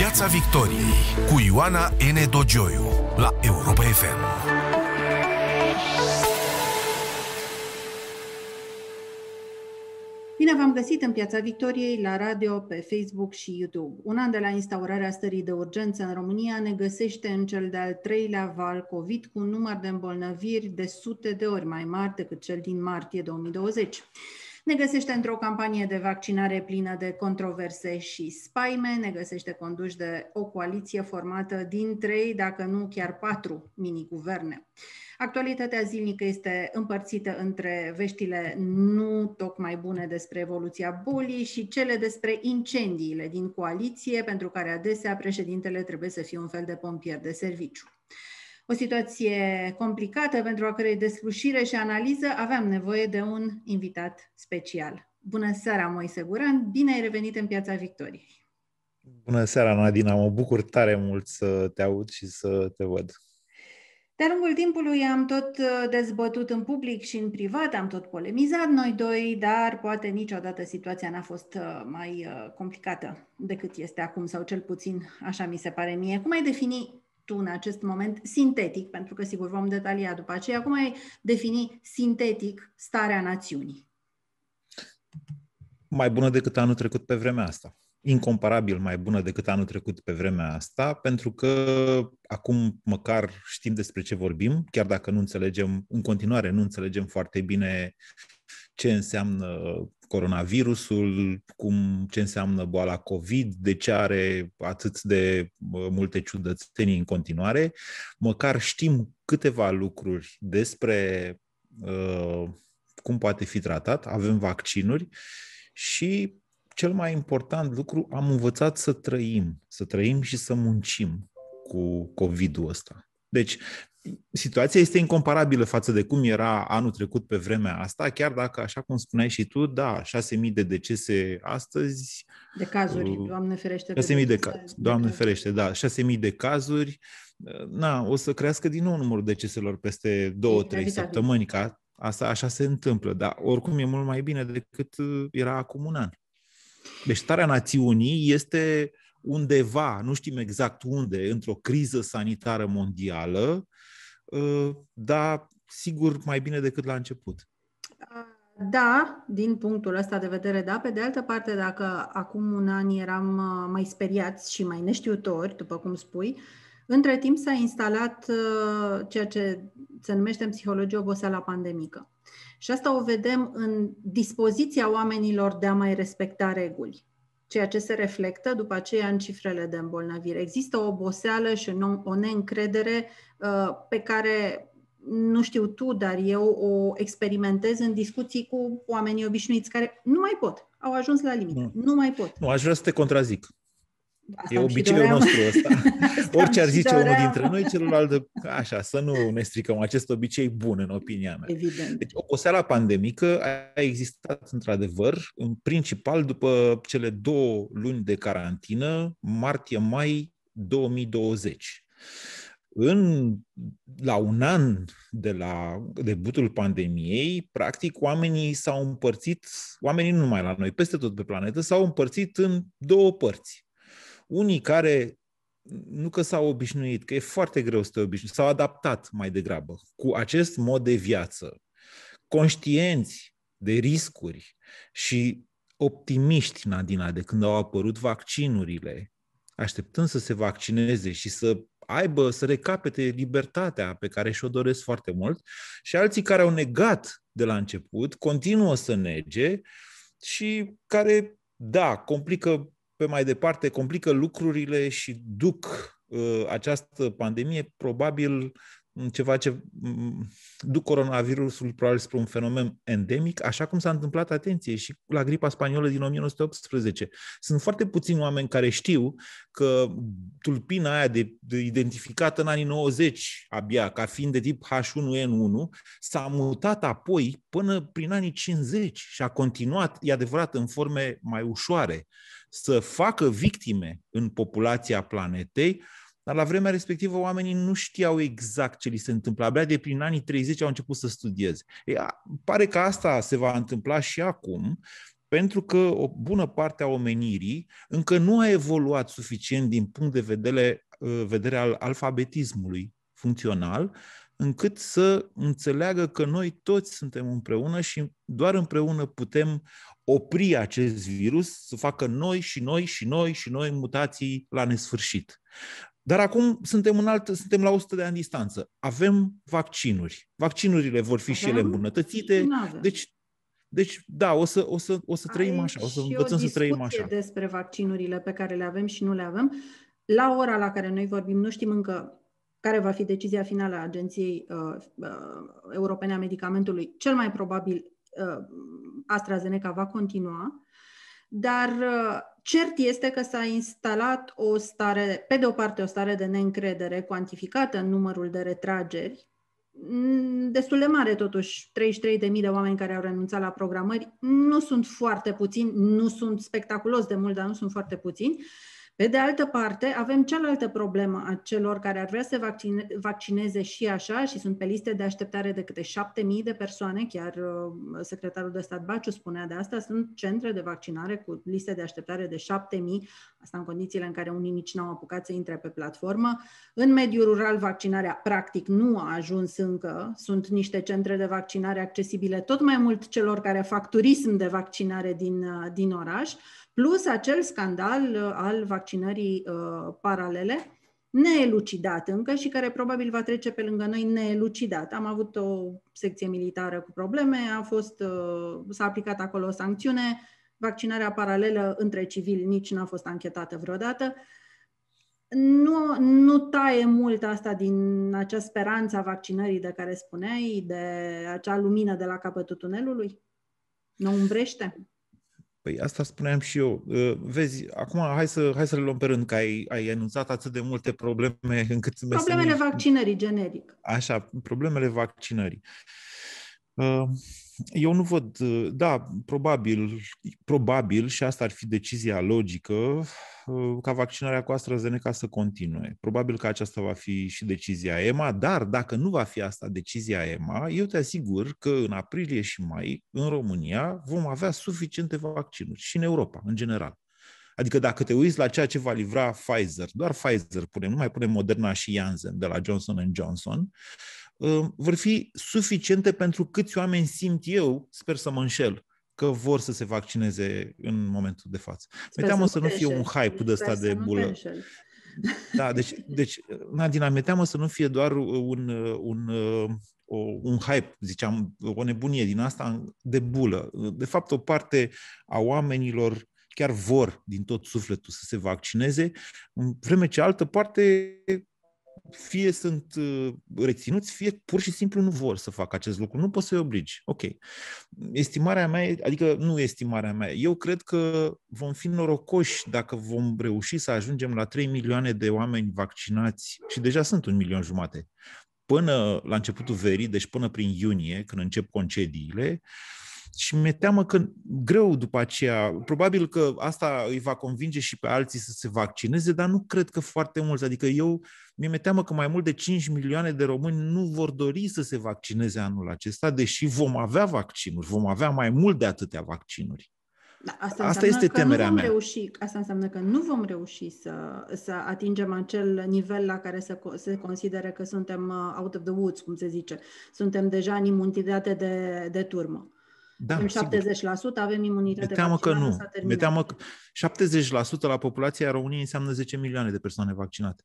Piața Victoriei cu Ioana N. Dogioiu la Europa FM. Bine v-am găsit în Piața Victoriei, la radio, pe Facebook și YouTube. Un an de la instaurarea stării de urgență în România ne găsește în cel de-al treilea val COVID cu un număr de îmbolnăviri de sute de ori mai mari decât cel din martie 2020. Ne găsește într-o campanie de vaccinare plină de controverse și spaime, ne găsește conduși de o coaliție formată din trei, dacă nu chiar patru mini-guverne. Actualitatea zilnică este împărțită între veștile nu tocmai bune despre evoluția bolii și cele despre incendiile din coaliție, pentru care adesea președintele trebuie să fie un fel de pompier de serviciu. O situație complicată pentru a cărei deslușire și analiză aveam nevoie de un invitat special. Bună seara, Moise Guran! Bine ai revenit în Piața Victoriei! Bună seara, Nadina! Mă bucur tare mult să te aud și să te văd. De-a lungul timpului am tot uh, dezbătut în public și în privat, am tot polemizat noi doi, dar poate niciodată situația n-a fost uh, mai uh, complicată decât este acum, sau cel puțin așa mi se pare mie. Cum ai defini tu în acest moment sintetic, pentru că sigur vom detalia după aceea, cum ai defini sintetic starea națiunii? Mai bună decât anul trecut pe vremea asta incomparabil mai bună decât anul trecut pe vremea asta, pentru că acum măcar știm despre ce vorbim, chiar dacă nu înțelegem, în continuare nu înțelegem foarte bine ce înseamnă coronavirusul, cum, ce înseamnă boala COVID, de ce are atât de multe ciudățenii în continuare. Măcar știm câteva lucruri despre uh, cum poate fi tratat, avem vaccinuri și cel mai important lucru, am învățat să trăim, să trăim și să muncim cu COVID-ul ăsta. Deci, situația este incomparabilă față de cum era anul trecut pe vremea asta, chiar dacă, așa cum spuneai și tu, da, 6.000 de decese astăzi. De cazuri, uh, Doamne ferește. 6.000 de, de cazuri, Doamne de ferește, da, 6.000 de cazuri. Na, o să crească din nou numărul deceselor peste 2-3 săptămâni, ca asta așa se întâmplă, dar oricum e mult mai bine decât uh, era acum un an. Deci starea națiunii este undeva, nu știm exact unde, într-o criză sanitară mondială, uh, dar sigur mai bine decât la început. Da, din punctul ăsta de vedere, da. Pe de altă parte, dacă acum un an eram uh, mai speriați și mai neștiutori, după cum spui, între timp s-a instalat uh, ceea ce se numește în psihologie oboseala pandemică. Și asta o vedem în dispoziția oamenilor de a mai respecta reguli, ceea ce se reflectă după aceea în cifrele de îmbolnăvire. Există o oboseală și o neîncredere uh, pe care nu știu tu, dar eu o experimentez în discuții cu oamenii obișnuiți care nu mai pot, au ajuns la limită, nu, nu mai pot. Nu, aș vrea să te contrazic. Asta e obiceiul nostru ăsta. Orice ar zice unul dintre noi, celălalt, așa, să nu ne stricăm acest obicei bun, în opinia mea. Evident. Deci, oboseala pandemică a existat, într-adevăr, în principal după cele două luni de carantină, martie-mai 2020. În, la un an de la debutul pandemiei, practic, oamenii s-au împărțit, oamenii nu numai la noi, peste tot pe planetă, s-au împărțit în două părți unii care nu că s-au obișnuit, că e foarte greu să te obișnuiți, s-au adaptat mai degrabă cu acest mod de viață, conștienți de riscuri și optimiști, Nadina, de când au apărut vaccinurile, așteptând să se vaccineze și să aibă, să recapete libertatea pe care și-o doresc foarte mult, și alții care au negat de la început, continuă să nege și care, da, complică pe mai departe complică lucrurile și duc uh, această pandemie probabil ceva ce duc coronavirusul probabil spre un fenomen endemic, așa cum s-a întâmplat, atenție, și la gripa spaniolă din 1918. Sunt foarte puțini oameni care știu că tulpina aia de, de identificată în anii 90 abia, ca fiind de tip H1N1, s-a mutat apoi până prin anii 50 și a continuat, e adevărat, în forme mai ușoare să facă victime în populația planetei, dar la vremea respectivă oamenii nu știau exact ce li se întâmplă. Abia de prin anii 30 au început să studieze. E, pare că asta se va întâmpla și acum, pentru că o bună parte a omenirii încă nu a evoluat suficient din punct de vedere, uh, vedere al alfabetismului funcțional, încât să înțeleagă că noi toți suntem împreună și doar împreună putem opri acest virus să facă noi și noi și noi și noi mutații la nesfârșit. Dar acum suntem, în alt, suntem la 100 de ani distanță. Avem vaccinuri. Vaccinurile vor fi Avem? și ele îmbunătățite. Deci, deci, da, o să, o să, o să trăim Aici așa, o să învățăm să trăim așa. despre vaccinurile pe care le avem și nu le avem. La ora la care noi vorbim, nu știm încă care va fi decizia finală a Agenției uh, uh, Europene a Medicamentului. Cel mai probabil uh, AstraZeneca va continua, dar uh, cert este că s-a instalat o stare, pe de o parte o stare de neîncredere cuantificată în numărul de retrageri, mm, destul de mare totuși, 33.000 de oameni care au renunțat la programări, nu sunt foarte puțini, nu sunt spectaculos de mult, dar nu sunt foarte puțini, pe de altă parte, avem cealaltă problemă a celor care ar vrea să vaccine, vaccineze și așa și sunt pe liste de așteptare de câte șapte mii de persoane, chiar uh, secretarul de stat Baciu spunea de asta, sunt centre de vaccinare cu liste de așteptare de șapte mii, asta în condițiile în care unii nici n-au apucat să intre pe platformă. În mediul rural, vaccinarea practic nu a ajuns încă, sunt niște centre de vaccinare accesibile tot mai mult celor care fac turism de vaccinare din, uh, din oraș, plus acel scandal uh, al vaccinării uh, paralele, neelucidat încă și care probabil va trece pe lângă noi neelucidat. Am avut o secție militară cu probleme, a fost, uh, s-a aplicat acolo o sancțiune, vaccinarea paralelă între civili nici n-a fost anchetată vreodată. Nu, nu taie mult asta din acea speranță a vaccinării de care spuneai, de acea lumină de la capătul tunelului? Nu umbrește? Păi asta spuneam și eu. Uh, vezi, acum hai să, hai să le luăm pe rând, că ai, ai anunțat atât de multe probleme încât... Problemele mesenii... vaccinării, generic. Așa, problemele vaccinării. Uh, eu nu văd, uh, da, probabil, probabil, și asta ar fi decizia logică, uh, ca vaccinarea cu AstraZeneca să continue. Probabil că aceasta va fi și decizia EMA, dar dacă nu va fi asta decizia EMA, eu te asigur că în aprilie și mai, în România, vom avea suficiente vaccinuri și în Europa, în general. Adică dacă te uiți la ceea ce va livra Pfizer, doar Pfizer punem, nu mai punem Moderna și Janssen de la Johnson Johnson, uh, vor fi suficiente pentru câți oameni simt eu, sper să mă înșel, că vor să se vaccineze în momentul de față. Mi teamă să nu fie un hype de ăsta de bulă. Da, deci, deci Nadina, mi teamă să nu fie doar un, un, un hype, ziceam, o nebunie din asta de bulă. De fapt, o parte a oamenilor chiar vor din tot sufletul să se vaccineze, în vreme ce altă parte fie sunt uh, reținuți, fie pur și simplu nu vor să facă acest lucru. Nu poți să-i obligi. Ok. Estimarea mea, adică nu estimarea mea, eu cred că vom fi norocoși dacă vom reuși să ajungem la 3 milioane de oameni vaccinați și deja sunt un milion jumate. Până la începutul verii, deci până prin iunie, când încep concediile, și mi-e teamă că greu după aceea, probabil că asta îi va convinge și pe alții să se vaccineze, dar nu cred că foarte mulți. Adică eu mi-e teamă că mai mult de 5 milioane de români nu vor dori să se vaccineze anul acesta, deși vom avea vaccinuri, vom avea mai mult de atâtea vaccinuri. Da, asta, asta este temerea nu vom mea. Reuși, asta înseamnă că nu vom reuși să, să atingem acel nivel la care se, se consideră că suntem uh, out of the woods, cum se zice. Suntem deja în imunitate de, de turmă. Da, avem 70%, sigur. avem imunitate Mi teamă că nu. Mi teamă că 70% la populația României înseamnă 10 milioane de persoane vaccinate.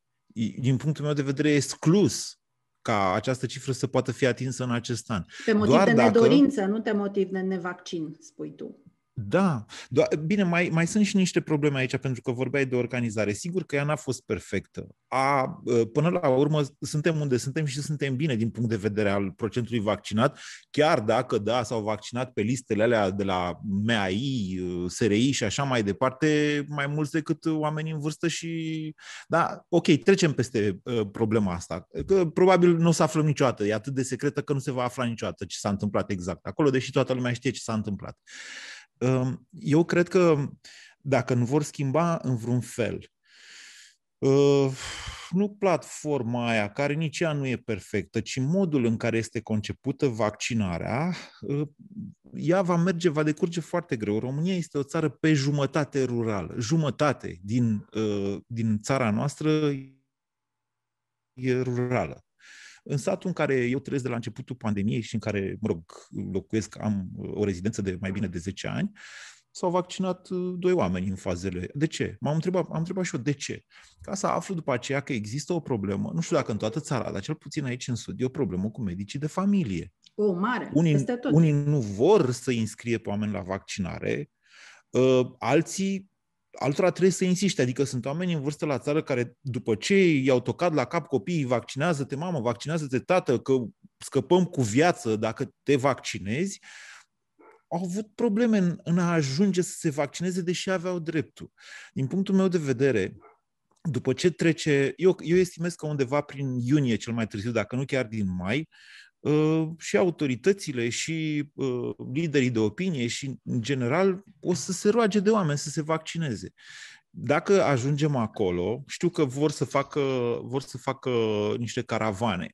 Din punctul meu de vedere, exclus ca această cifră să poată fi atinsă în acest an. Pe motiv Doar de nedorință, dacă... nu pe motiv de nevaccin, spui tu. Da, do- bine, mai, mai sunt și niște probleme aici, pentru că vorbeai de organizare. Sigur că ea n-a fost perfectă. A, ă, până la urmă, suntem unde suntem și suntem bine din punct de vedere al procentului vaccinat, chiar dacă, da, s-au vaccinat pe listele alea de la MAI, ă, SRI și așa mai departe, mai mulți decât oamenii în vârstă și... Da, ok, trecem peste uh, problema asta. Că probabil nu o să aflăm niciodată. E atât de secretă că nu se va afla niciodată ce s-a întâmplat exact acolo, deși toată lumea știe ce s-a întâmplat. Eu cred că dacă nu vor schimba în vreun fel, uh, nu platforma aia, care nici ea nu e perfectă, ci modul în care este concepută vaccinarea, uh, ea va merge, va decurge foarte greu. România este o țară pe jumătate rurală. Jumătate din, uh, din țara noastră e rurală. În satul în care eu trăiesc de la începutul pandemiei și în care, mă rog, locuiesc, am o rezidență de mai bine de 10 ani, s-au vaccinat uh, doi oameni în fazele. De ce? M-am întrebat, am întrebat și eu de ce. Ca să aflu după aceea că există o problemă, nu știu dacă în toată țara, dar cel puțin aici în Sud, e o problemă cu medicii de familie. O, mare, unii, peste tot. Unii nu vor să înscrie pe oameni la vaccinare, uh, alții altora trebuie să insiste. Adică sunt oameni în vârstă la țară care, după ce i-au tocat la cap copiii, vaccinează-te, mamă, vaccinează-te, tată, că scăpăm cu viață dacă te vaccinezi, au avut probleme în, în a ajunge să se vaccineze, deși aveau dreptul. Din punctul meu de vedere, după ce trece, eu, eu estimez că undeva prin iunie cel mai târziu, dacă nu chiar din mai, uh, și autoritățile și uh, liderii de opinie și, în general, o să se roage de oameni să se vaccineze. Dacă ajungem acolo, știu că vor să facă, vor să facă niște caravane.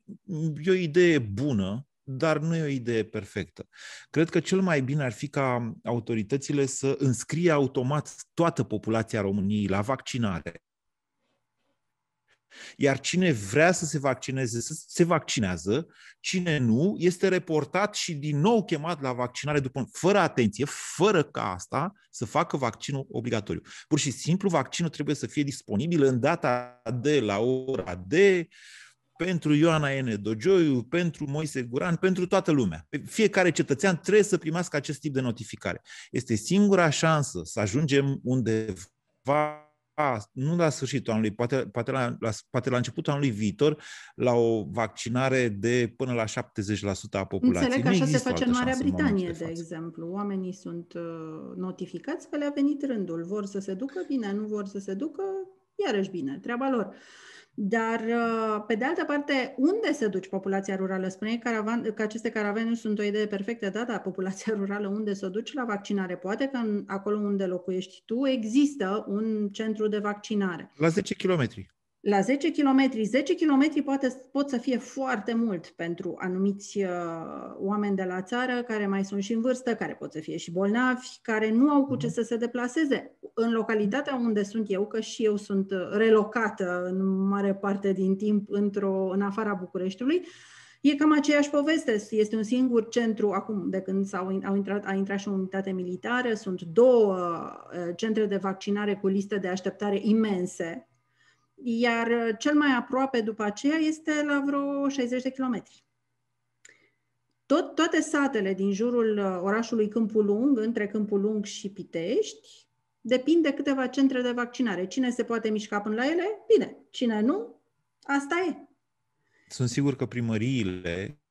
E o idee bună, dar nu e o idee perfectă. Cred că cel mai bine ar fi ca autoritățile să înscrie automat toată populația României la vaccinare. Iar cine vrea să se vaccineze, să se vaccinează, cine nu, este reportat și din nou chemat la vaccinare după, fără atenție, fără ca asta să facă vaccinul obligatoriu. Pur și simplu, vaccinul trebuie să fie disponibil în data de la ora de, pentru Ioana N. Dogioiu, pentru Moise Guran, pentru toată lumea. Fiecare cetățean trebuie să primească acest tip de notificare. Este singura șansă să ajungem undeva nu la sfârșitul anului, poate, poate, la, la, poate la începutul anului viitor, la o vaccinare de până la 70% a populației. Înțeleg că așa se face în Marea Britanie, de, de exemplu. Oamenii sunt uh, notificați că le-a venit rândul. Vor să se ducă, bine, nu vor să se ducă, iarăși bine, treaba lor. Uh, dar, uh, pe de altă parte, unde se duce populația rurală? Spuneai caravan, că aceste caravane sunt o idee perfectă, da, dar populația rurală unde se duce la vaccinare? Poate că în, acolo unde locuiești tu există un centru de vaccinare. La 10 kilometri la 10 km, 10 km poate, pot să fie foarte mult pentru anumiți uh, oameni de la țară care mai sunt și în vârstă, care pot să fie și bolnavi, care nu au cu ce mhm. să se deplaseze. În localitatea unde sunt eu, că și eu sunt relocată în mare parte din timp într-o, în afara Bucureștiului, E cam aceeași poveste. Este un singur centru, acum de când s-au, au intrat, a intrat și o unitate militară, sunt două uh, centre de vaccinare cu liste de așteptare imense iar uh, cel mai aproape după aceea este la vreo 60 de kilometri. Tot, toate satele din jurul uh, orașului Câmpul Lung, între Câmpul Lung și Pitești, depind de câteva centre de vaccinare. Cine se poate mișca până la ele? Bine. Cine nu? Asta e. Sunt sigur că primăriile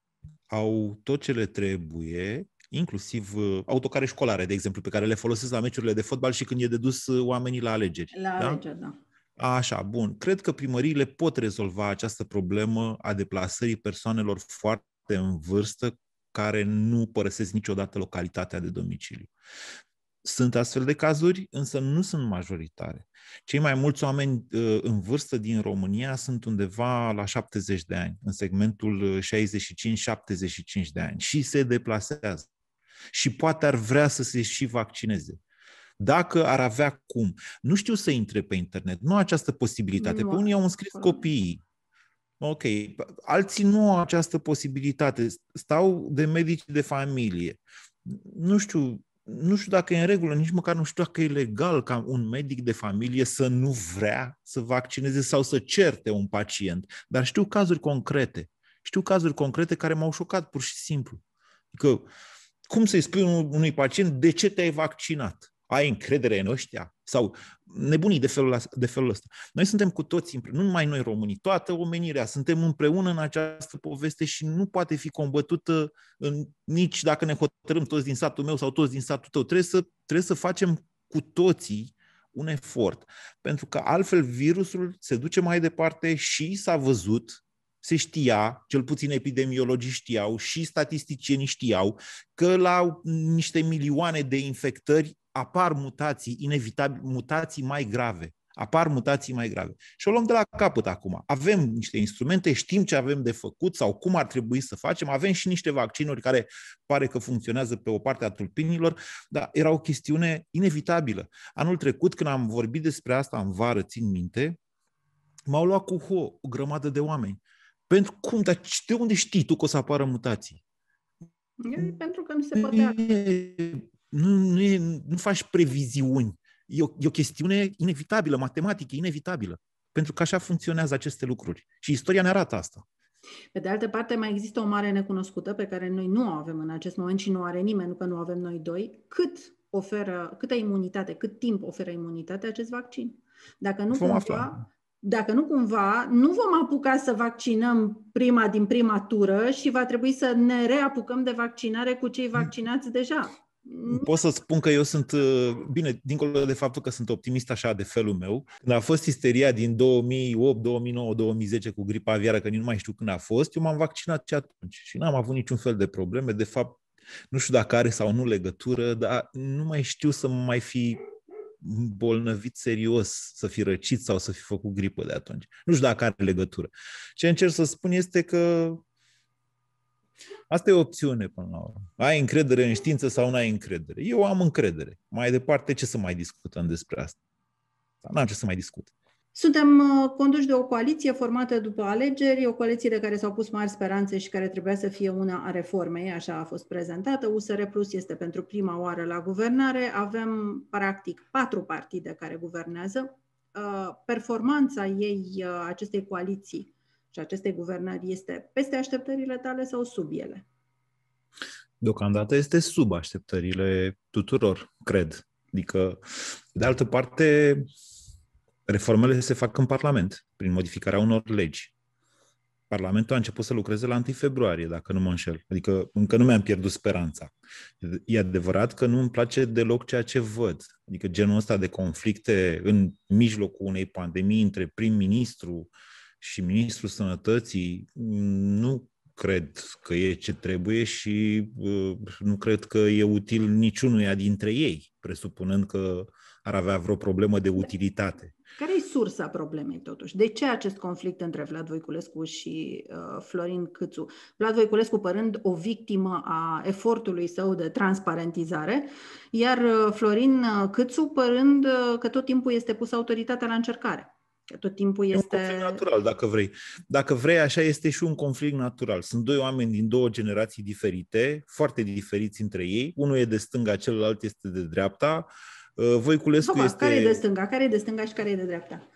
au tot ce le trebuie, inclusiv uh, autocare școlare, de exemplu, pe care le folosesc la meciurile de fotbal și când e de dus oamenii la alegeri. La da? alegeri, da. Așa, bun. Cred că primăriile pot rezolva această problemă a deplasării persoanelor foarte în vârstă care nu părăsesc niciodată localitatea de domiciliu. Sunt astfel de cazuri, însă nu sunt majoritare. Cei mai mulți oameni uh, în vârstă din România sunt undeva la 70 de ani, în segmentul 65-75 de ani și se deplasează. Și poate ar vrea să se și vaccineze dacă ar avea cum. Nu știu să intre pe internet, nu această posibilitate. Nu, pe unii au înscris copiii. Ok, alții nu au această posibilitate. Stau de medici de familie. Nu știu, nu știu dacă e în regulă, nici măcar nu știu dacă e legal ca un medic de familie să nu vrea să vaccineze sau să certe un pacient. Dar știu cazuri concrete. Știu cazuri concrete care m-au șocat pur și simplu. Că cum să-i spui unui pacient de ce te-ai vaccinat? Ai încredere în ăștia? Sau nebunii de felul, de felul ăsta. Noi suntem cu toți, nu numai noi românii, toată omenirea, suntem împreună în această poveste și nu poate fi combătută în, nici dacă ne hotărâm toți din satul meu sau toți din satul tău. Trebuie să, trebuie să facem cu toții un efort. Pentru că altfel virusul se duce mai departe și s-a văzut se știa, cel puțin epidemiologii știau și statisticienii știau, că la niște milioane de infectări apar mutații, inevitabil, mutații mai grave. apar mutații mai grave. Și o luăm de la capăt acum. Avem niște instrumente, știm ce avem de făcut sau cum ar trebui să facem, avem și niște vaccinuri care pare că funcționează pe o parte a tulpinilor, dar era o chestiune inevitabilă. Anul trecut, când am vorbit despre asta în vară, țin minte, m-au luat cu ho o grămadă de oameni. Pentru cum? Dar de unde știi tu că o să apară mutații? E pentru că nu se poate. Nu, nu, e, nu faci previziuni e o, e o chestiune inevitabilă, matematică, inevitabilă. Pentru că așa funcționează aceste lucruri. Și istoria ne arată asta. Pe de altă parte, mai există o mare necunoscută pe care noi nu o avem în acest moment și nu are nimeni, nu că nu avem noi doi. Cât oferă, câtă imunitate, cât timp oferă imunitate acest vaccin? Dacă nu, cumva, afla. dacă nu cumva, nu vom apuca să vaccinăm prima din prima tură și va trebui să ne reapucăm de vaccinare cu cei vaccinați deja. Pot să spun că eu sunt, uh, bine, dincolo de faptul că sunt optimist așa de felul meu, când a fost isteria din 2008, 2009, 2010 cu gripa aviară, că nu mai știu când a fost, eu m-am vaccinat și atunci și n-am avut niciun fel de probleme. De fapt, nu știu dacă are sau nu legătură, dar nu mai știu să mai fi bolnăvit serios, să fi răcit sau să fi făcut gripă de atunci. Nu știu dacă are legătură. Ce încerc să spun este că Asta e o opțiune până la urmă. Ai încredere în știință sau nu ai încredere? Eu am încredere. Mai departe, ce să mai discutăm despre asta? N-am ce să mai discut. Suntem uh, conduși de o coaliție formată după alegeri, o coaliție de care s-au pus mari speranțe și care trebuia să fie una a reformei, așa a fost prezentată. USR Plus este pentru prima oară la guvernare. Avem, practic, patru partide care guvernează. Uh, performanța ei, uh, acestei coaliții, și acestei guvernări este peste așteptările tale sau sub ele? Deocamdată este sub așteptările tuturor, cred. Adică, de altă parte, reformele se fac în Parlament, prin modificarea unor legi. Parlamentul a început să lucreze la 1 februarie, dacă nu mă înșel. Adică încă nu mi-am pierdut speranța. E adevărat că nu îmi place deloc ceea ce văd. Adică genul ăsta de conflicte în mijlocul unei pandemii între prim-ministru, și Ministrul Sănătății nu cred că e ce trebuie și uh, nu cred că e util niciunuia dintre ei, presupunând că ar avea vreo problemă de utilitate. Care e sursa problemei, totuși? De ce acest conflict între Vlad Voiculescu și uh, Florin Câțu? Vlad Voiculescu părând o victimă a efortului său de transparentizare, iar uh, Florin uh, Câțu părând uh, că tot timpul este pus autoritatea la încercare. Că tot timpul este... E un conflict natural, dacă vrei. Dacă vrei, așa este și un conflict natural. Sunt doi oameni din două generații diferite, foarte diferiți între ei. Unul e de stânga, celălalt este de dreapta. Uh, Voiculescu Opa, este... Care e de stânga? Care e de stânga și care e de dreapta?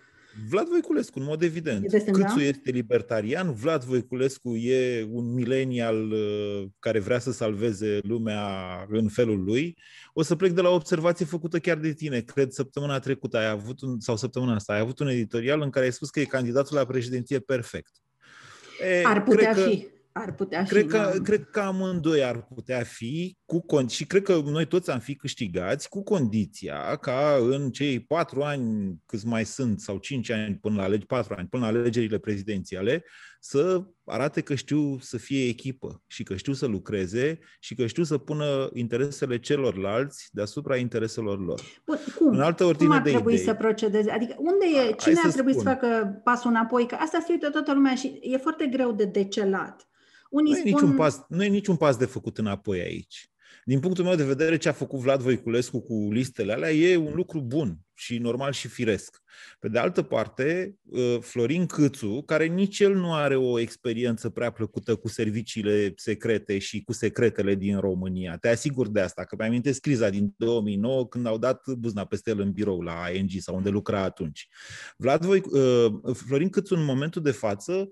Vlad Voiculescu, în mod evident. Câțu este libertarian, Vlad Voiculescu e un milenial uh, care vrea să salveze lumea în felul lui. O să plec de la o observație făcută chiar de tine. Cred săptămâna trecută ai avut un, sau săptămâna asta ai avut un editorial în care ai spus că e candidatul la președinție perfect. E, Ar putea fi. Că ar putea cred fi. Că, da. Cred că amândoi ar putea fi cu și cred că noi toți am fi câștigați cu condiția ca în cei patru ani câți mai sunt sau cinci ani până la legi, patru ani până la alegerile prezidențiale să arate că știu să fie echipă și că știu să lucreze și că știu să pună interesele celorlalți deasupra intereselor lor. Bun, cum? În altă ordine cum ar de trebui idei. să procedeze? Adică unde e, cine ar trebui spun. să facă pasul înapoi? Că asta se uită toată lumea și e foarte greu de decelat. Unii nu, spun... e niciun pas, nu e niciun pas de făcut înapoi aici. Din punctul meu de vedere, ce a făcut Vlad Voiculescu cu listele alea e un lucru bun și normal și firesc. Pe de altă parte, uh, Florin Câțu, care nici el nu are o experiență prea plăcută cu serviciile secrete și cu secretele din România. Te asigur de asta, că mi-am criza din 2009 când au dat buzna peste el în birou la ING sau unde lucra atunci. Vlad Voi, uh, Florin Câțu, în momentul de față,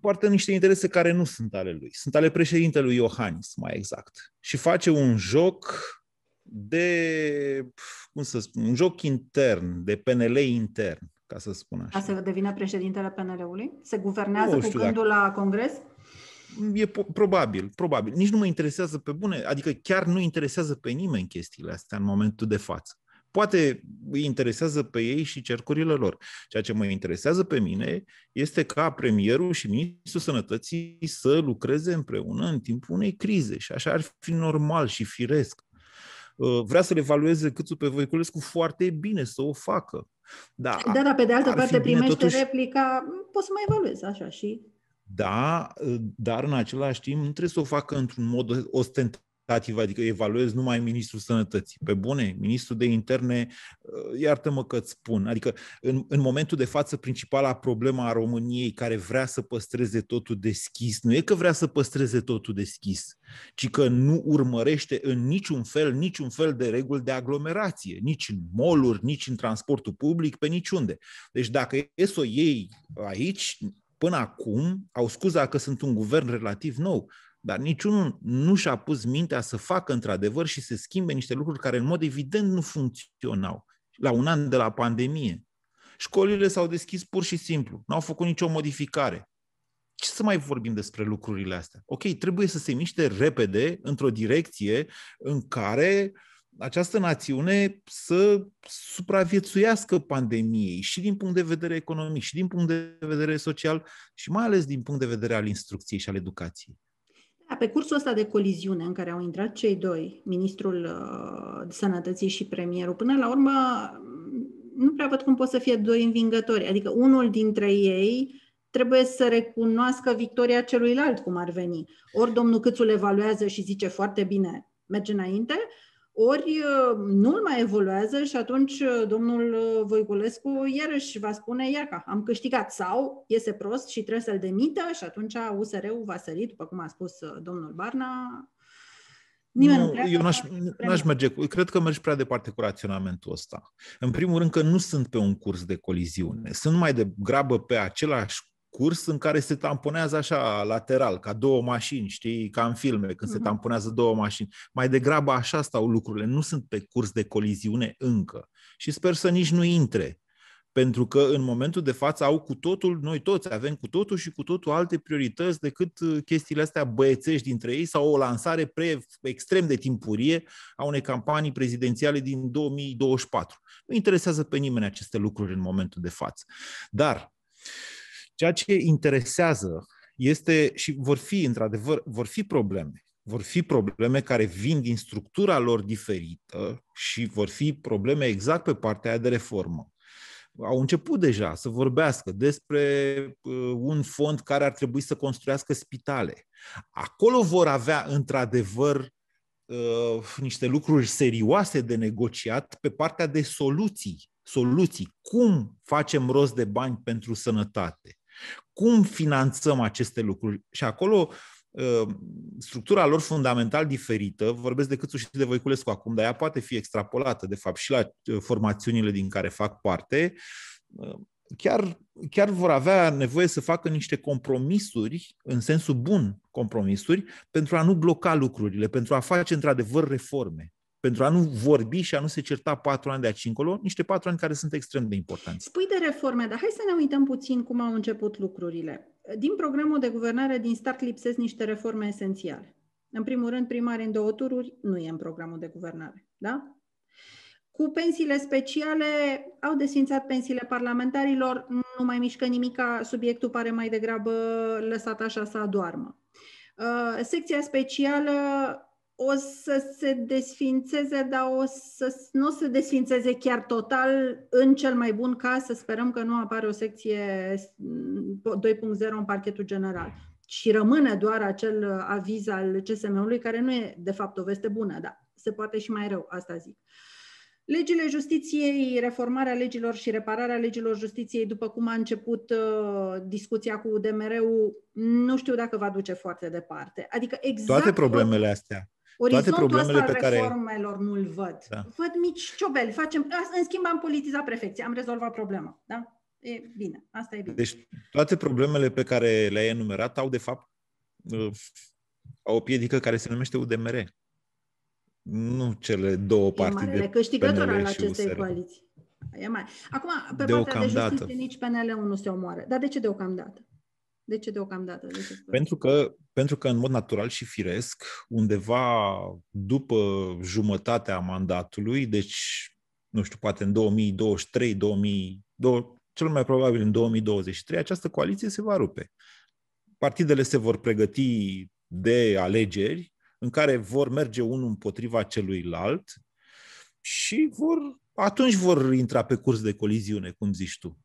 poartă niște interese care nu sunt ale lui. Sunt ale președintelui Iohannis, mai exact. Și face un joc de, cum să spun, un joc intern, de PNL intern, ca să spun așa. Ca să devină președintele PNL-ului? Se guvernează cu gândul dacă... la congres? E po- probabil, probabil. Nici nu mă interesează pe bune, adică chiar nu interesează pe nimeni chestiile astea în momentul de față. Poate îi interesează pe ei și cercurile lor. Ceea ce mă interesează pe mine este ca premierul și ministrul sănătății să lucreze împreună în timpul unei crize și așa ar fi normal și firesc. uh, vrea să-l evalueze Câțu pe Voiculescu foarte bine să o facă. Da, da, dar pe de altă parte primește totuși... replica, poți să mai evaluezi așa și... Da, dar în același timp nu trebuie să o facă într-un mod ostentativ tativ, adică evaluez numai ministrul sănătății. Pe bune, ministrul de interne, uh, iartă-mă că îți spun, adică în, în momentul de față principala problema a României care vrea să păstreze totul deschis, nu e că vrea să păstreze totul deschis, ci că nu urmărește în niciun fel, niciun fel de reguli de aglomerație, nici în moluri, nici în transportul public, pe niciunde. Deci dacă e să o iei aici, până acum, au scuza că sunt un guvern relativ nou, dar niciunul nu și-a pus mintea să facă într-adevăr și să schimbe niște lucruri care în mod evident nu funcționau la un an de la pandemie. Școlile s-au deschis pur și simplu, n-au făcut nicio modificare. Ce să mai vorbim despre lucrurile astea? Ok, trebuie să se miște repede într-o direcție în care această națiune să supraviețuiască pandemiei și din punct de vedere economic, și din punct de vedere social, și mai ales din punct de vedere al instrucției și al educației. Da, pe cursul ăsta de coliziune în care au intrat cei doi, ministrul uh, sănătății și premierul, până la urmă nu prea văd cum pot să fie doi învingători. Adică unul dintre ei trebuie să recunoască victoria celuilalt, cum ar veni. Ori domnul Câțul evaluează și zice foarte bine, merge înainte, ori uh, nu mai evoluează și atunci uh, domnul uh, Voiculescu iarăși va spune, iar că am câștigat. Sau iese prost și trebuie să-l demită și atunci USR-ul va sări, după cum a spus domnul Barna, Nimeni nu, nu eu n-aș, n-aș merge, cred că mergi prea departe cu raționamentul ăsta. În primul rând că nu sunt pe un curs de coliziune, sunt mai degrabă pe același curs în care se tamponează așa lateral, ca două mașini, știi, ca în filme, când uh-huh. se mhm. tamponează două mașini. Mai degrabă așa stau lucrurile, nu sunt pe curs de coliziune încă. Și sper să nici nu intre. Pentru că în momentul de față au cu totul, noi toți avem cu totul și cu totul alte priorități decât uh, chestiile astea băiețești dintre ei sau o lansare pre, extrem de timpurie a unei campanii prezidențiale din 2024. Nu interesează pe nimeni aceste lucruri în momentul de față. Dar Ceea ce interesează este și vor fi, într-adevăr, vor fi probleme. Vor fi probleme care vin din structura lor diferită și vor fi probleme exact pe partea de reformă. Au început deja să vorbească despre uh, un fond care ar trebui să construiască spitale. Acolo vor avea, într-adevăr, uh, niște lucruri serioase de negociat pe partea de soluții. Soluții. Cum facem rost de bani pentru sănătate? Cum finanțăm aceste lucruri? Și acolo uh, structura lor fundamental diferită, vorbesc de Câțu și de Voiculescu acum, dar ea poate fi extrapolată, de fapt, și la uh, formațiunile din care fac parte, uh, chiar, chiar vor avea nevoie să facă niște compromisuri, în sensul bun compromisuri, pentru a nu bloca lucrurile, pentru a face într-adevăr reforme pentru a nu vorbi și a nu se certa patru ani de aici încolo, niște patru ani care sunt extrem de importanți. Spui de reforme, dar hai să ne uităm puțin cum au început lucrurile. Din programul de guvernare din start lipsesc niște reforme esențiale. În primul rând, primari în două tururi nu e în programul de guvernare, da? Cu pensiile speciale, au desfințat pensiile parlamentarilor, nu mai mișcă nimica, subiectul pare mai degrabă lăsat așa să adoarmă. Uh, secția specială o să se desfințeze, dar o să nu o să se desfințeze chiar total, în cel mai bun caz, să sperăm că nu apare o secție 2.0 în parchetul general. Și rămâne doar acel aviz al CSM-ului, care nu e de fapt o veste bună, dar se poate și mai rău, asta zic. Legile justiției, reformarea legilor și repararea legilor justiției, după cum a început uh, discuția cu DMR-ul, nu știu dacă va duce foarte departe. Adică exact Toate problemele astea Orizontul toate problemele pe care... reformelor nu-l văd. Da. Văd mici ciobeli. Facem, în schimb am politizat prefecția, am rezolvat problema. Da? E bine, asta e bine. Deci toate problemele pe care le-ai enumerat au de fapt uh, au o piedică care se numește UDMR. Nu cele două partide. E câștigător al acestei coaliții. E mai. Acum, pe partea de justiție, nici PNL-ul nu se omoară. Dar de ce deocamdată? De ce deocamdată? De ce pentru, că, pentru că, în mod natural și firesc, undeva după jumătatea mandatului, deci, nu știu, poate în 2023, 2020, cel mai probabil în 2023, această coaliție se va rupe. Partidele se vor pregăti de alegeri în care vor merge unul împotriva celuilalt și vor, atunci vor intra pe curs de coliziune, cum zici tu.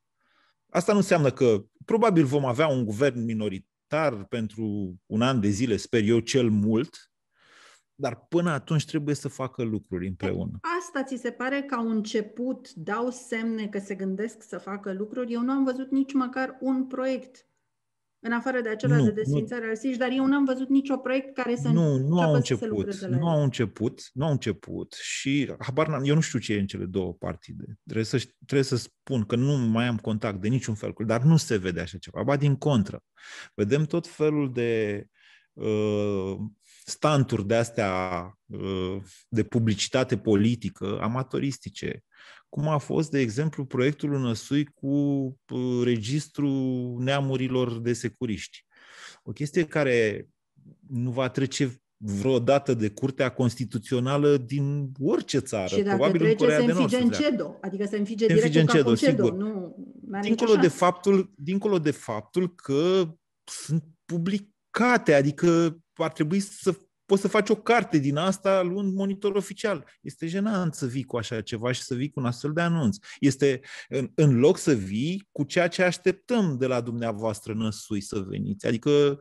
Asta nu înseamnă că probabil vom avea un guvern minoritar pentru un an de zile, sper eu, cel mult, dar până atunci trebuie să facă lucruri împreună. Asta ți se pare ca un început, dau semne că se gândesc să facă lucruri? Eu nu am văzut nici măcar un proiect în afară de acela nu, de desfințare al SIJ, dar eu n-am văzut nicio proiect care să nu, nu au început, să nu au început, nu au început și habar n-am, eu nu știu ce e în cele două partide. Trebuie să, trebuie să spun că nu mai am contact de niciun fel cu dar nu se vede așa ceva, ba din contră. Vedem tot felul de uh, stanturi de astea uh, de publicitate politică, amatoristice, cum a fost, de exemplu, proiectul Năsui cu uh, registrul neamurilor de securiști. O chestie care nu va trece vreodată de Curtea Constituțională din orice țară. Și dacă Probabil trece, în Corea se înfige în CEDO, adică se înfige direct înfige în CEDO, sigur. Nu, dincolo, de faptul, dincolo de faptul că sunt publicate, adică ar trebui să poți să faci o carte din asta luând monitor oficial. Este jenant să vii cu așa ceva și să vii cu un astfel de anunț. Este în, în loc să vii cu ceea ce așteptăm de la dumneavoastră năsui să veniți, adică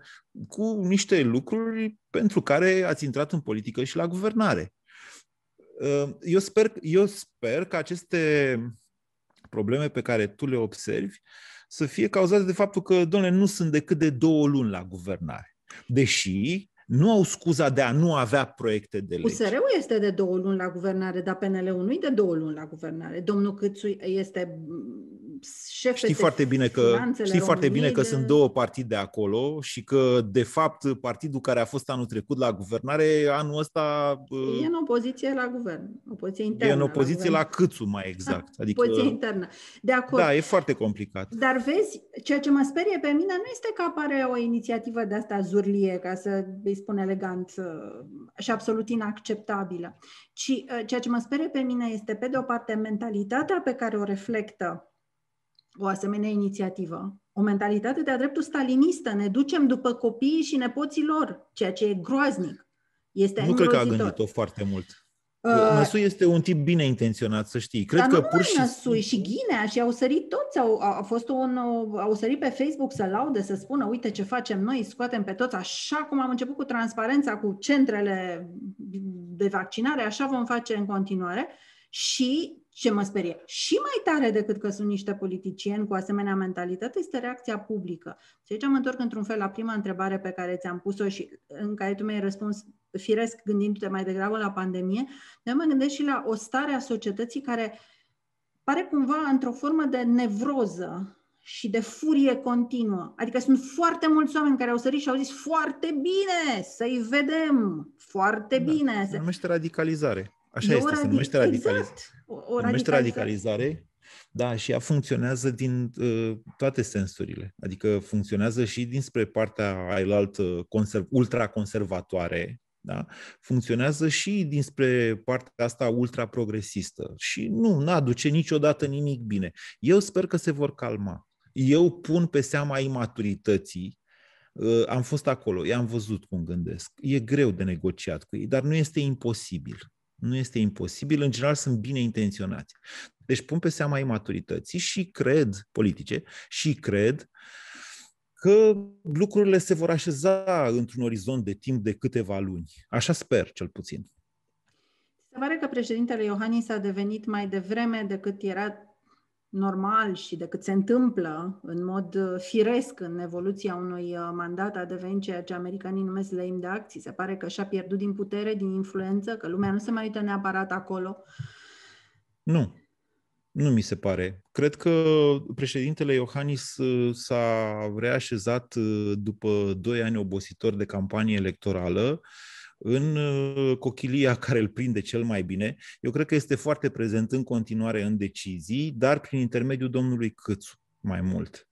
cu niște lucruri pentru care ați intrat în politică și la guvernare. Uh, eu sper, eu sper că aceste probleme pe care tu le observi să fie cauzate de faptul că, domnule, nu sunt decât de două luni la guvernare. Deși nu au scuza de a nu avea proiecte de lege. USR-ul este de două luni la guvernare, dar PNL-ul nu e de două luni la guvernare. Domnul Câțu este șef știi foarte bine că Știi foarte bine că de... sunt două partide acolo și că, de fapt, partidul care a fost anul trecut la guvernare, anul ăsta... E în opoziție la guvern, opoziție internă. E în opoziție la, la Câțu, mai exact. Adică, opoziție internă. De acord. Da, e foarte complicat. Dar vezi, ceea ce mă sperie pe mine nu este că apare o inițiativă de asta zurlie, ca să îi spun elegant, uh, și absolut inacceptabilă, ci uh, ceea ce mă sperie pe mine este, pe de o parte, mentalitatea pe care o reflectă o asemenea inițiativă, o mentalitate de-a dreptul stalinistă. Ne ducem după copiii și nepoții lor, ceea ce e groaznic. Este nu cred că a gândit-o foarte mult. Uh, Năsui este un tip bine intenționat, să știi. Cred dar că nu pur și Năsui și Ghinea și au sărit toți, au, au fost un, au sărit pe Facebook să laude, să spună, uite ce facem noi, scoatem pe toți, așa cum am început cu transparența, cu centrele de vaccinare, așa vom face în continuare. Și ce mă sperie și mai tare decât că sunt niște politicieni cu asemenea mentalitate este reacția publică. Și aici mă întorc într-un fel la prima întrebare pe care ți-am pus-o și în care tu mi-ai răspuns firesc gândindu-te mai degrabă la pandemie, dar mă gândesc și la o stare a societății care pare cumva într-o formă de nevroză și de furie continuă. Adică sunt foarte mulți oameni care au sărit și au zis foarte bine, să-i vedem, foarte da, bine. Se numește radicalizare. Așa e este, radic- se numește radicalizare. Exact. O, o se numește radicalizare. Da, și ea funcționează din uh, toate sensurile. Adică funcționează și dinspre partea ailaltă conserv- ultraconservatoare, da? funcționează și dinspre partea asta ultra-progresistă. Și nu, nu aduce niciodată nimic bine. Eu sper că se vor calma. Eu pun pe seama imaturității uh, am fost acolo, i-am văzut cum gândesc. E greu de negociat cu ei, dar nu este imposibil. Nu este imposibil, în general sunt bine intenționați. Deci pun pe seama imaturității și cred, politice, și cred că lucrurile se vor așeza într-un orizont de timp de câteva luni. Așa sper, cel puțin. Se pare că președintele Iohannis a devenit mai devreme decât era normal și decât se întâmplă în mod uh, firesc în evoluția unui uh, mandat, a devenit ceea ce americanii numesc lame de acții. Se pare că și-a pierdut din putere, din influență, că lumea nu se mai uită neapărat acolo. Nu, nu mi se pare. Cred că președintele Iohannis uh, s-a reașezat după doi ani obositori de campanie electorală în uh, cochilia care îl prinde cel mai bine. Eu cred că este foarte prezent în continuare în decizii, dar prin intermediul domnului Câțu mai mult.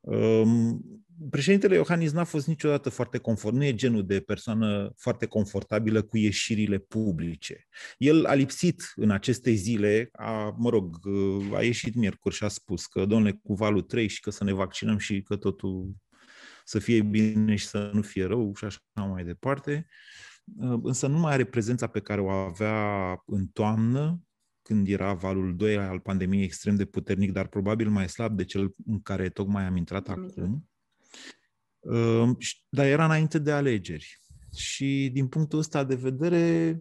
Um, președintele Iohannis n-a fost niciodată foarte confort, nu e genul de persoană foarte confortabilă cu ieșirile publice. El a lipsit în aceste zile, a, mă rog, uh, a ieșit miercuri și a spus că, domnule, cu valul 3 și că să ne vaccinăm și că totul să fie bine și să nu fie rău și așa mai departe. Însă nu mai are prezența pe care o avea în toamnă, când era valul 2 al pandemiei extrem de puternic, dar probabil mai slab de cel în care tocmai am intrat am acum. Dar era înainte de alegeri. Și din punctul ăsta de vedere,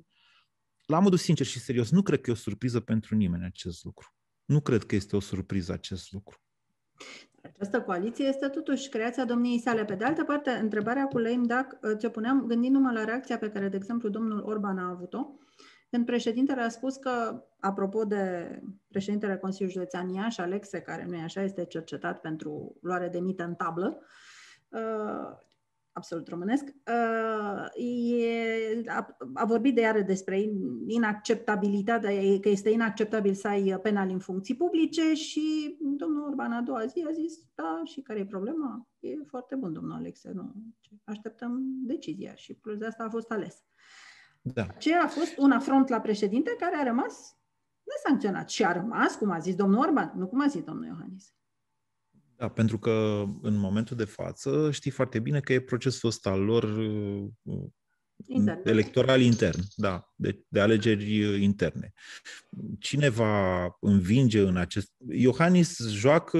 la modul sincer și serios, nu cred că e o surpriză pentru nimeni acest lucru. Nu cred că este o surpriză acest lucru. Această coaliție este totuși creația domniei sale. Pe de altă parte, întrebarea cu Leim dacă ce puneam, gândindu-mă la reacția pe care, de exemplu, domnul Orban a avut-o, când președintele a spus că, apropo de președintele Consiliului Județean Iași, Alexe, care nu e așa, este cercetat pentru luare de mită în tablă, uh, absolut românesc, uh, e, a, a vorbit de iară despre inacceptabilitatea, că este inacceptabil să ai penal în funcții publice și domnul Orban a doua zi a zis, da, și care e problema? E foarte bun, domnul Alexe, nu, așteptăm decizia și plus de asta a fost ales. Da. Ce a fost un afront la președinte care a rămas nesancționat și a rămas, cum a zis domnul Orban, nu cum a zis domnul Iohannis. Da, pentru că în momentul de față știi foarte bine că e procesul ăsta al lor uh, intern. electoral intern, da, de, de alegeri uh, interne. Cine va învinge în acest... Iohannis joacă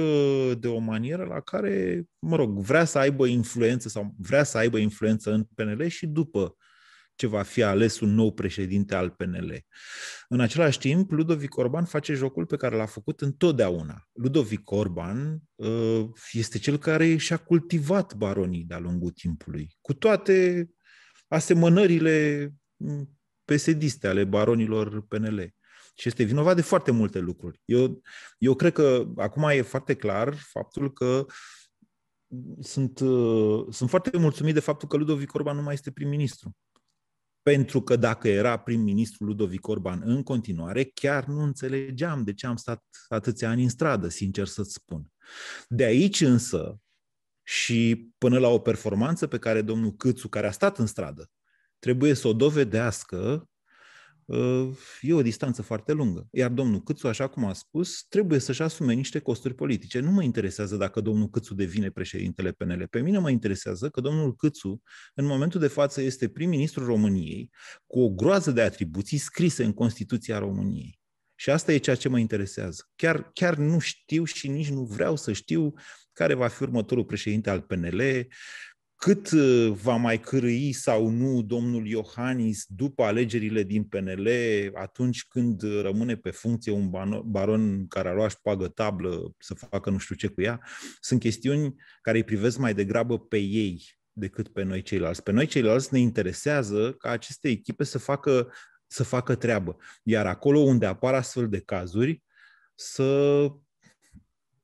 de o manieră la care, mă rog, vrea să aibă influență sau vrea să aibă influență în PNL și după ce va fi ales un nou președinte al PNL. În același timp, Ludovic Orban face jocul pe care l-a făcut întotdeauna. Ludovic Orban uh, este cel care și-a cultivat baronii de-a lungul timpului, cu toate asemănările mm, pesediste ale baronilor PNL. Și este vinovat de foarte multe lucruri. Eu, eu cred că acum e foarte clar faptul că sunt, uh, sunt foarte mulțumit de faptul că Ludovic Orban nu mai este prim-ministru. Pentru că dacă era prim-ministru Ludovic Orban în continuare, chiar nu înțelegeam de ce am stat atâția ani în stradă, sincer să-ți spun. De aici însă și până la o performanță pe care domnul Câțu, care a stat în stradă, trebuie să o dovedească Uh, e o distanță foarte lungă. Iar domnul Câțu, așa cum a spus, trebuie să-și asume niște costuri politice. Nu mă interesează dacă domnul Câțu devine președintele PNL. Pe mine mă interesează că domnul Câțu, în momentul de față, este prim-ministrul României cu o groază de atribuții scrise în Constituția României. Și asta e ceea ce mă interesează. Chiar, chiar nu știu și nici nu vreau să știu care va fi următorul președinte al PNL, cât uh, va mai cârâi sau nu domnul Iohannis după alegerile din PNL, atunci când rămâne pe funcție un baron care a luat pagă tablă să facă nu știu ce cu ea, sunt chestiuni care îi privesc mai degrabă pe ei decât pe noi ceilalți. Pe noi ceilalți ne interesează ca aceste echipe să facă, să facă treabă. Iar acolo unde apar astfel de cazuri, să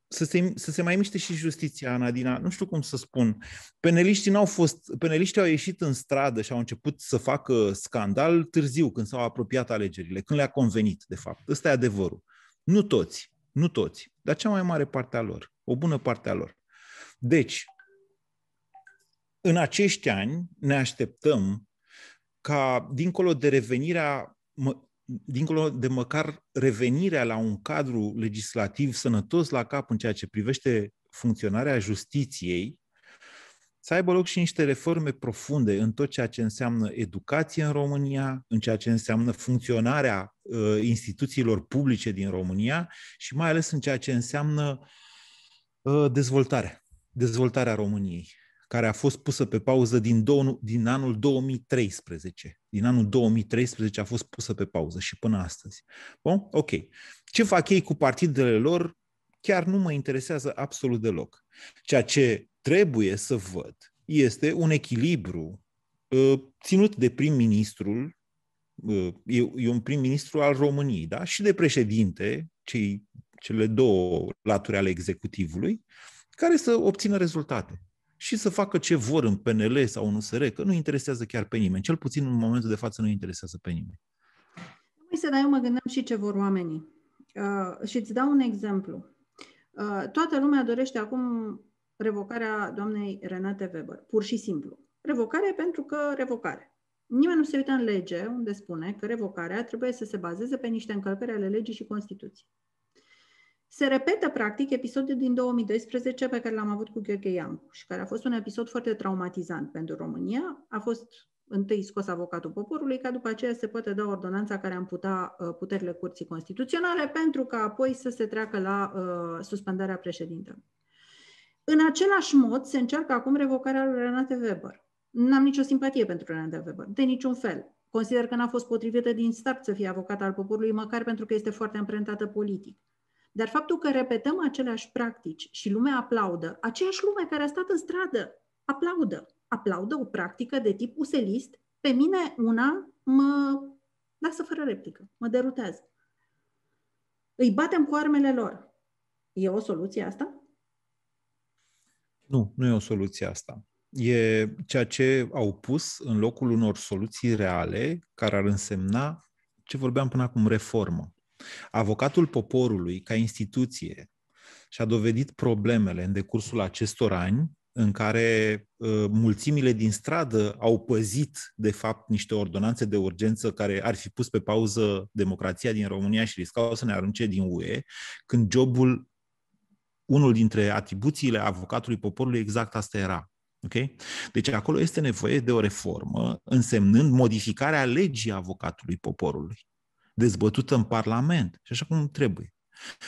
să se, să se mai miște și justiția, Nadina. Nu știu cum să spun. Peneliștii n-au fost, peneliștii au ieșit în stradă și au început să facă scandal târziu, când s-au apropiat alegerile, când le-a convenit, de fapt. Ăsta e adevărul. Nu toți, nu toți, dar cea mai mare parte a lor, o bună parte a lor. Deci, în acești ani ne așteptăm ca, dincolo de revenirea dincolo de măcar revenirea la un cadru legislativ sănătos la cap în ceea ce privește funcționarea justiției, să aibă loc și niște reforme profunde în tot ceea ce înseamnă educație în România, în ceea ce înseamnă funcționarea uh, instituțiilor publice din România și mai ales în ceea ce înseamnă uh, dezvoltarea, dezvoltarea României care a fost pusă pe pauză din, dou- din anul 2013. Din anul 2013 a fost pusă pe pauză și până astăzi. Bun? Ok. Ce fac ei cu partidele lor chiar nu mă interesează absolut deloc. Ceea ce trebuie să văd este un echilibru uh, ținut de prim-ministrul, uh, e, e un prim-ministru al României, da? și de președinte, cei, cele două laturi ale executivului, care să obțină rezultate și să facă ce vor în PNL sau în USR, că nu interesează chiar pe nimeni. Cel puțin în momentul de față nu interesează pe nimeni. Să dar eu mă gândeam și ce vor oamenii. Uh, și îți dau un exemplu. Uh, toată lumea dorește acum revocarea doamnei Renate Weber, pur și simplu. Revocare pentru că revocare. Nimeni nu se uită în lege unde spune că revocarea trebuie să se bazeze pe niște încălcări ale legii și Constituției. Se repetă, practic, episodul din 2012 pe care l-am avut cu Gheorghe Iancu și care a fost un episod foarte traumatizant pentru România. A fost întâi scos avocatul poporului, ca după aceea se poate da ordonanța care amputa uh, puterile curții constituționale pentru ca apoi să se treacă la uh, suspendarea președintelui. În același mod se încearcă acum revocarea lui Renate Weber. N-am nicio simpatie pentru Renate Weber, de niciun fel. Consider că n-a fost potrivită din start să fie avocat al poporului, măcar pentru că este foarte amprentată politic. Dar faptul că repetăm aceleași practici și lumea aplaudă, aceeași lume care a stat în stradă, aplaudă. Aplaudă o practică de tip uselist, pe mine una mă lasă fără replică, mă derutează. Îi batem cu armele lor. E o soluție asta? Nu, nu e o soluție asta. E ceea ce au pus în locul unor soluții reale care ar însemna ce vorbeam până acum, reformă. Avocatul poporului, ca instituție, și-a dovedit problemele în decursul acestor ani în care uh, mulțimile din stradă au păzit, de fapt, niște ordonanțe de urgență care ar fi pus pe pauză democrația din România și riscau să ne arunce din UE, când jobul, unul dintre atribuțiile avocatului poporului, exact asta era. Okay? Deci acolo este nevoie de o reformă, însemnând modificarea legii avocatului poporului, dezbătută în Parlament și așa cum trebuie.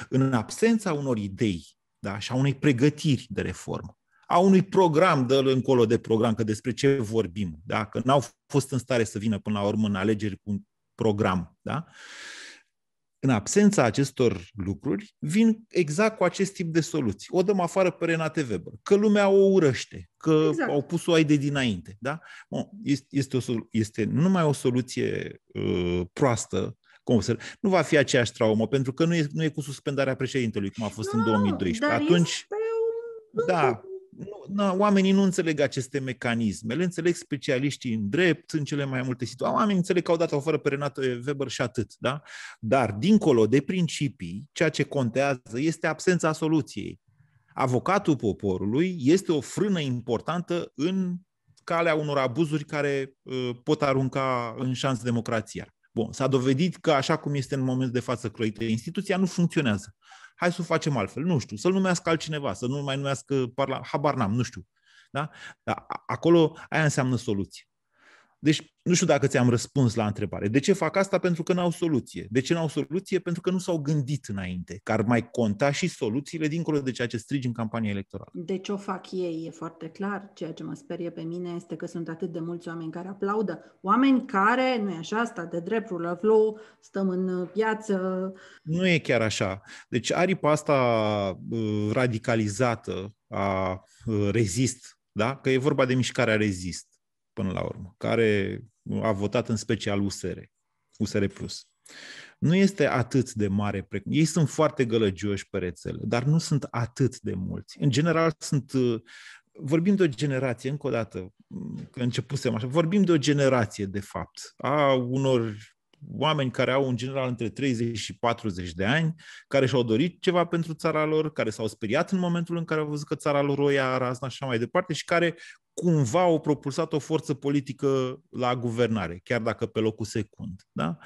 În absența unor idei da, și a unei pregătiri de reformă, a unui program, dă încolo de program, că despre ce vorbim, da? că n-au fost în stare să vină până la urmă în alegeri cu un program. Da? În absența acestor lucruri, vin exact cu acest tip de soluții. O dăm afară pe Renate Weber, că lumea o urăște, că exact. au pus-o ai de dinainte. Da? Bun, este, este, o, este nu numai o soluție uh, proastă, cum să, nu va fi aceeași traumă, pentru că nu e, nu e cu suspendarea președintelui, cum a fost no, în 2012. Atunci, este da, nu, nu, oamenii nu înțeleg aceste mecanisme, le înțeleg specialiștii în drept, în cele mai multe situații. Oamenii înțeleg că au dat afară pe Renato Weber și atât. Da? Dar, dincolo de principii, ceea ce contează este absența soluției. Avocatul poporului este o frână importantă în calea unor abuzuri care uh, pot arunca în șans democrația. Bun, s-a dovedit că așa cum este în momentul de față croită instituția, nu funcționează hai să o facem altfel, nu știu, să-l numească altcineva, să nu mai numească, parla, habar n-am, nu știu. Da? Dar acolo aia înseamnă soluție. Deci, nu știu dacă ți-am răspuns la întrebare. De ce fac asta? Pentru că n-au soluție. De ce n-au soluție? Pentru că nu s-au gândit înainte, că ar mai conta și soluțiile dincolo de ceea ce strigi în campania electorală. De ce o fac ei e foarte clar. Ceea ce mă sperie pe mine este că sunt atât de mulți oameni care aplaudă. Oameni care, nu e așa, asta de drept, rulă flow, stăm în piață. Nu e chiar așa. Deci aripa asta uh, radicalizată a uh, rezist, da? că e vorba de mișcarea rezist până la urmă, care a votat în special USR, USR+. Nu este atât de mare precum... Ei sunt foarte gălăgioși pe rețele, dar nu sunt atât de mulți. În general sunt... Vorbim de o generație, încă o dată, că începusem așa, vorbim de o generație, de fapt, a unor oameni care au în general între 30 și 40 de ani, care și-au dorit ceva pentru țara lor, care s-au speriat în momentul în care au văzut că țara lor o ia razna și așa mai departe și care cumva au propulsat o forță politică la guvernare, chiar dacă pe locul secund. Da?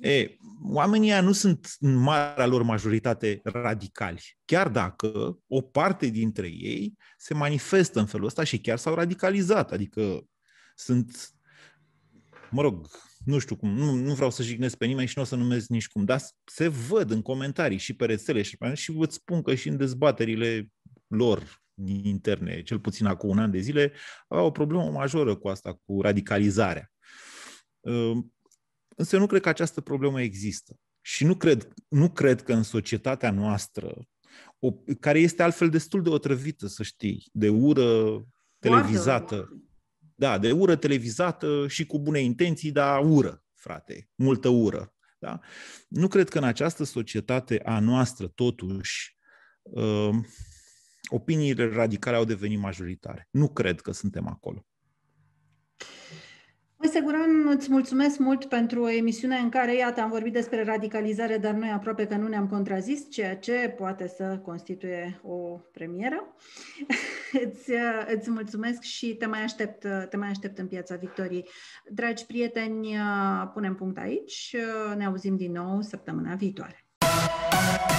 E, oamenii nu sunt în marea lor majoritate radicali, chiar dacă o parte dintre ei se manifestă în felul ăsta și chiar s-au radicalizat, adică sunt, mă rog, nu știu cum, nu, nu vreau să jignesc pe nimeni și nu o să numesc nici cum, dar se văd în comentarii și pe rețele și, și vă spun că și în dezbaterile lor interne, cel puțin acum un an de zile, avea o problemă majoră cu asta, cu radicalizarea. Însă nu cred că această problemă există. Și nu cred, nu cred că în societatea noastră, o, care este altfel destul de otrăvită, să știi, de ură televizată, da, de ură televizată și cu bune intenții, dar ură, frate, multă ură. Da? Nu cred că în această societate a noastră, totuși, uh, opiniile radicale au devenit majoritare. Nu cred că suntem acolo. Moise Guran, îți mulțumesc mult pentru o emisiune în care, iată, am vorbit despre radicalizare, dar noi aproape că nu ne-am contrazis, ceea ce poate să constituie o premieră. îți, îți mulțumesc și te mai, aștept, te mai aștept în Piața Victoriei. Dragi prieteni, punem punct aici. Ne auzim din nou săptămâna viitoare.